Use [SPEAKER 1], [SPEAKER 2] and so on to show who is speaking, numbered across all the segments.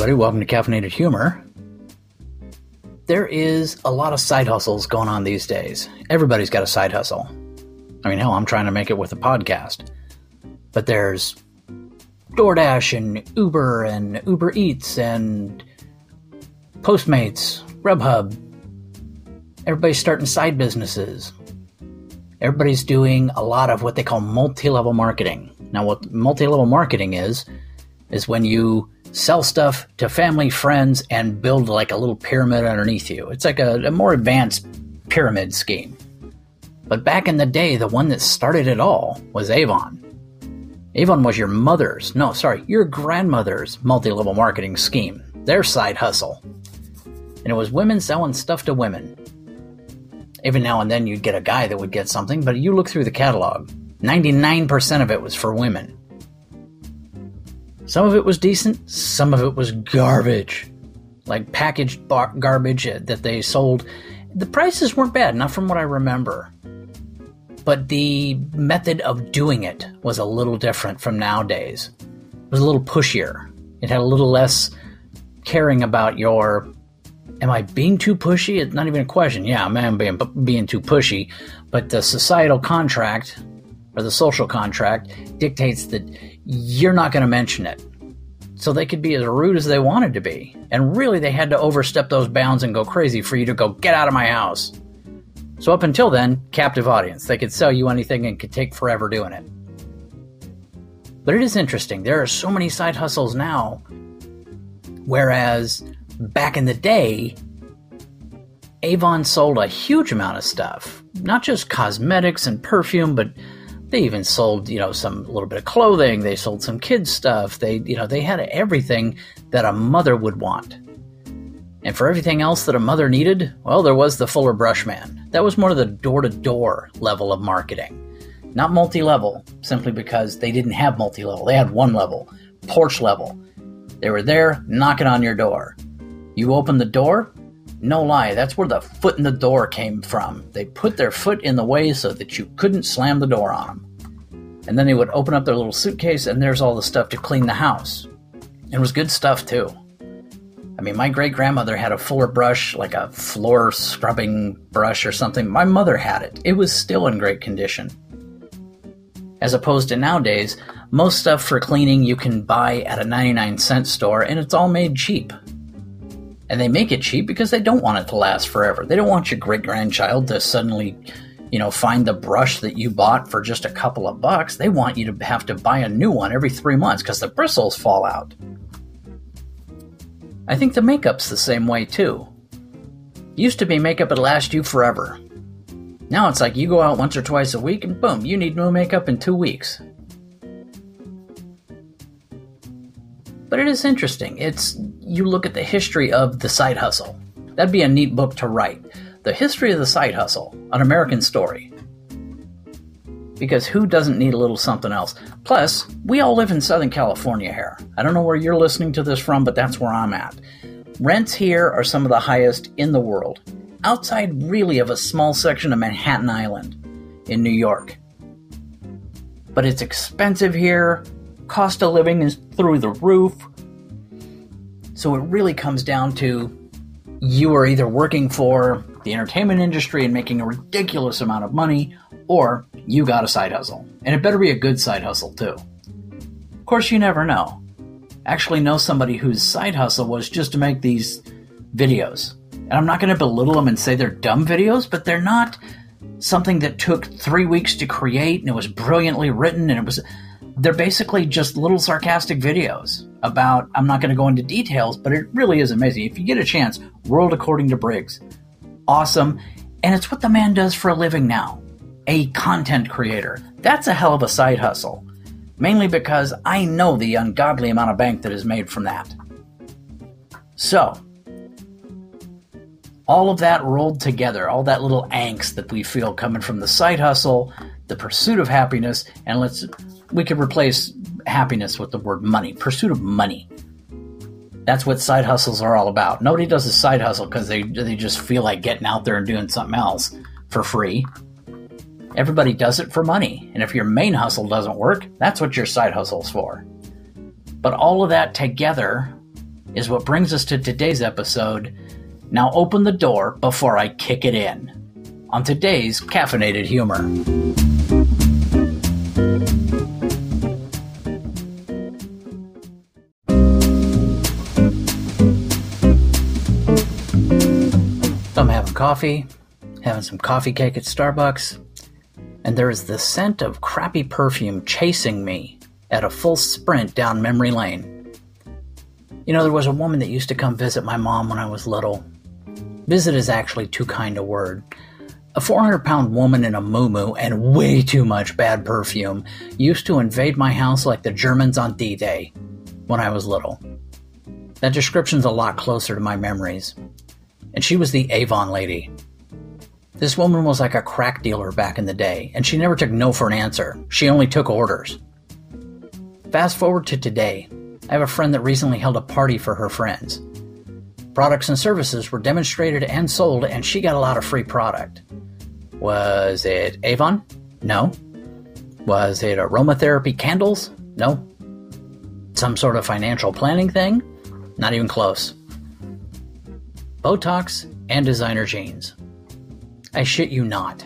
[SPEAKER 1] everybody. Welcome to Caffeinated Humor. There is a lot of side hustles going on these days. Everybody's got a side hustle. I mean, hell, I'm trying to make it with a podcast. But there's DoorDash and Uber and Uber Eats and Postmates, Grubhub. Everybody's starting side businesses. Everybody's doing a lot of what they call multi level marketing. Now, what multi level marketing is, is when you sell stuff to family, friends, and build like a little pyramid underneath you. It's like a, a more advanced pyramid scheme. But back in the day, the one that started it all was Avon. Avon was your mother's, no, sorry, your grandmother's multi level marketing scheme, their side hustle. And it was women selling stuff to women. Even now and then you'd get a guy that would get something, but you look through the catalog, 99% of it was for women. Some of it was decent, some of it was garbage. Like packaged bar- garbage uh, that they sold. The prices weren't bad, not from what I remember. But the method of doing it was a little different from nowadays. It was a little pushier. It had a little less caring about your am I being too pushy? It's not even a question. Yeah, I'm being, being too pushy. But the societal contract or the social contract dictates that you're not going to mention it. So they could be as rude as they wanted to be. And really, they had to overstep those bounds and go crazy for you to go, get out of my house. So up until then, captive audience. They could sell you anything and could take forever doing it. But it is interesting. There are so many side hustles now. Whereas back in the day, Avon sold a huge amount of stuff. Not just cosmetics and perfume, but they even sold, you know, some little bit of clothing. They sold some kids stuff. They, you know, they had everything that a mother would want. And for everything else that a mother needed, well, there was the Fuller Brush Man. That was more of the door to door level of marketing. Not multi level, simply because they didn't have multi level. They had one level, porch level. They were there knocking on your door. You open the door, no lie, that's where the foot in the door came from. They put their foot in the way so that you couldn't slam the door on them. And then they would open up their little suitcase, and there's all the stuff to clean the house. It was good stuff, too. I mean, my great grandmother had a fuller brush, like a floor scrubbing brush or something. My mother had it. It was still in great condition. As opposed to nowadays, most stuff for cleaning you can buy at a 99 cent store and it's all made cheap. And they make it cheap because they don't want it to last forever. They don't want your great grandchild to suddenly, you know, find the brush that you bought for just a couple of bucks. They want you to have to buy a new one every three months because the bristles fall out. I think the makeup's the same way too. Used to be makeup would last you forever. Now it's like you go out once or twice a week and boom, you need new makeup in two weeks. But it is interesting. It's you look at the history of the side hustle. That'd be a neat book to write. The history of the side hustle, an American story. Because who doesn't need a little something else? Plus, we all live in Southern California here. I don't know where you're listening to this from, but that's where I'm at. Rents here are some of the highest in the world, outside really of a small section of Manhattan Island in New York. But it's expensive here, cost of living is through the roof. So it really comes down to you are either working for the entertainment industry and making a ridiculous amount of money, or you got a side hustle. And it better be a good side hustle, too. Of course, you never know. Actually, know somebody whose side hustle was just to make these videos. And I'm not going to belittle them and say they're dumb videos, but they're not something that took three weeks to create and it was brilliantly written and it was they're basically just little sarcastic videos about i'm not going to go into details but it really is amazing. If you get a chance world according to briggs awesome. And it's what the man does for a living now a content creator. That's a hell of a side hustle mainly because i know the ungodly amount of bank that is made from that. So all of that rolled together all that little angst that we feel coming from the side hustle the pursuit of happiness and let's we could replace happiness with the word money, pursuit of money. That's what side hustles are all about. Nobody does a side hustle because they they just feel like getting out there and doing something else for free. Everybody does it for money. And if your main hustle doesn't work, that's what your side hustle's for. But all of that together is what brings us to today's episode. Now open the door before I kick it in. On today's Caffeinated Humor. Coffee, having some coffee cake at Starbucks, and there is the scent of crappy perfume chasing me at a full sprint down memory lane. You know, there was a woman that used to come visit my mom when I was little. Visit is actually too kind a word. A 400 pound woman in a moo and way too much bad perfume used to invade my house like the Germans on D Day when I was little. That description's a lot closer to my memories. And she was the Avon lady. This woman was like a crack dealer back in the day, and she never took no for an answer. She only took orders. Fast forward to today. I have a friend that recently held a party for her friends. Products and services were demonstrated and sold, and she got a lot of free product. Was it Avon? No. Was it aromatherapy candles? No. Some sort of financial planning thing? Not even close. Botox and designer jeans. I shit you not.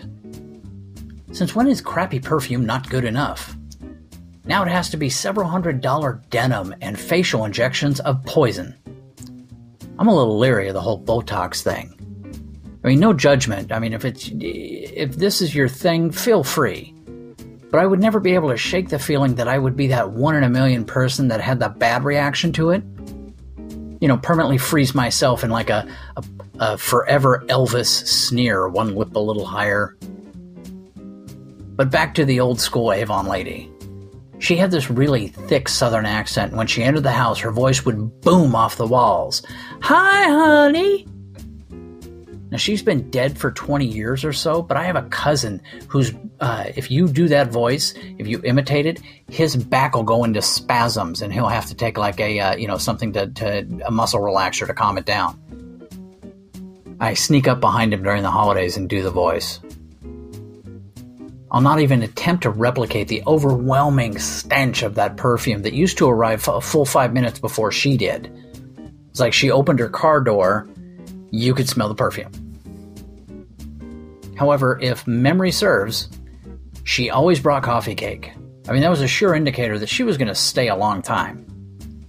[SPEAKER 1] Since when is crappy perfume not good enough? Now it has to be several hundred dollar denim and facial injections of poison. I'm a little leery of the whole Botox thing. I mean, no judgment. I mean, if it's if this is your thing, feel free. But I would never be able to shake the feeling that I would be that one in a million person that had the bad reaction to it. You know, permanently freeze myself in like a, a, a forever Elvis sneer, one lip a little higher. But back to the old school Avon lady. She had this really thick southern accent. When she entered the house, her voice would boom off the walls. Hi, honey. Now, she's been dead for 20 years or so, but I have a cousin who's, uh, if you do that voice, if you imitate it, his back will go into spasms and he'll have to take like a, uh, you know, something to, to, a muscle relaxer to calm it down. I sneak up behind him during the holidays and do the voice. I'll not even attempt to replicate the overwhelming stench of that perfume that used to arrive a full five minutes before she did. It's like she opened her car door, you could smell the perfume. However, if memory serves, she always brought coffee cake. I mean, that was a sure indicator that she was going to stay a long time.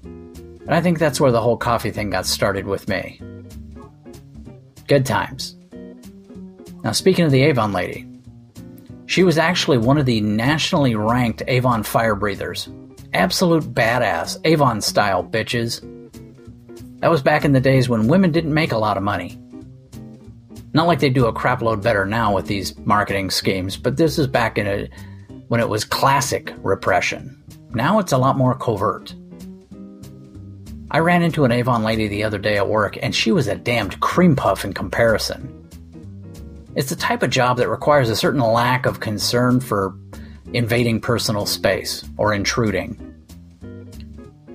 [SPEAKER 1] And I think that's where the whole coffee thing got started with me. Good times. Now, speaking of the Avon lady, she was actually one of the nationally ranked Avon fire breathers. Absolute badass, Avon style bitches. That was back in the days when women didn't make a lot of money. Not like they do a crapload better now with these marketing schemes, but this is back in a when it was classic repression. Now it's a lot more covert. I ran into an Avon lady the other day at work, and she was a damned cream puff in comparison. It's the type of job that requires a certain lack of concern for invading personal space or intruding.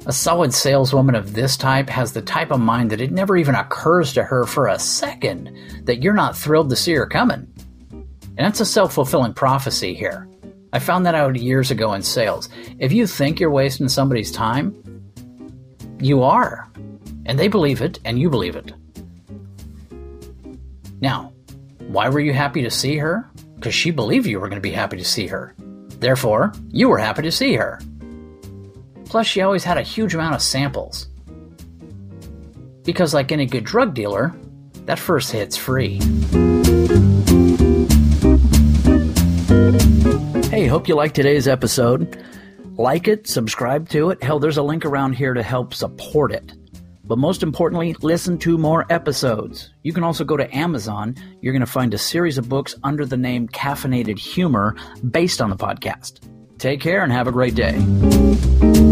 [SPEAKER 1] A solid saleswoman of this type has the type of mind that it never even occurs to her for a second that you're not thrilled to see her coming. And that's a self fulfilling prophecy here. I found that out years ago in sales. If you think you're wasting somebody's time, you are. And they believe it, and you believe it. Now, why were you happy to see her? Because she believed you were going to be happy to see her. Therefore, you were happy to see her. Plus, she always had a huge amount of samples. Because, like any good drug dealer, that first hit's free. Hey, hope you liked today's episode. Like it, subscribe to it. Hell, there's a link around here to help support it. But most importantly, listen to more episodes. You can also go to Amazon. You're going to find a series of books under the name Caffeinated Humor based on the podcast. Take care and have a great day.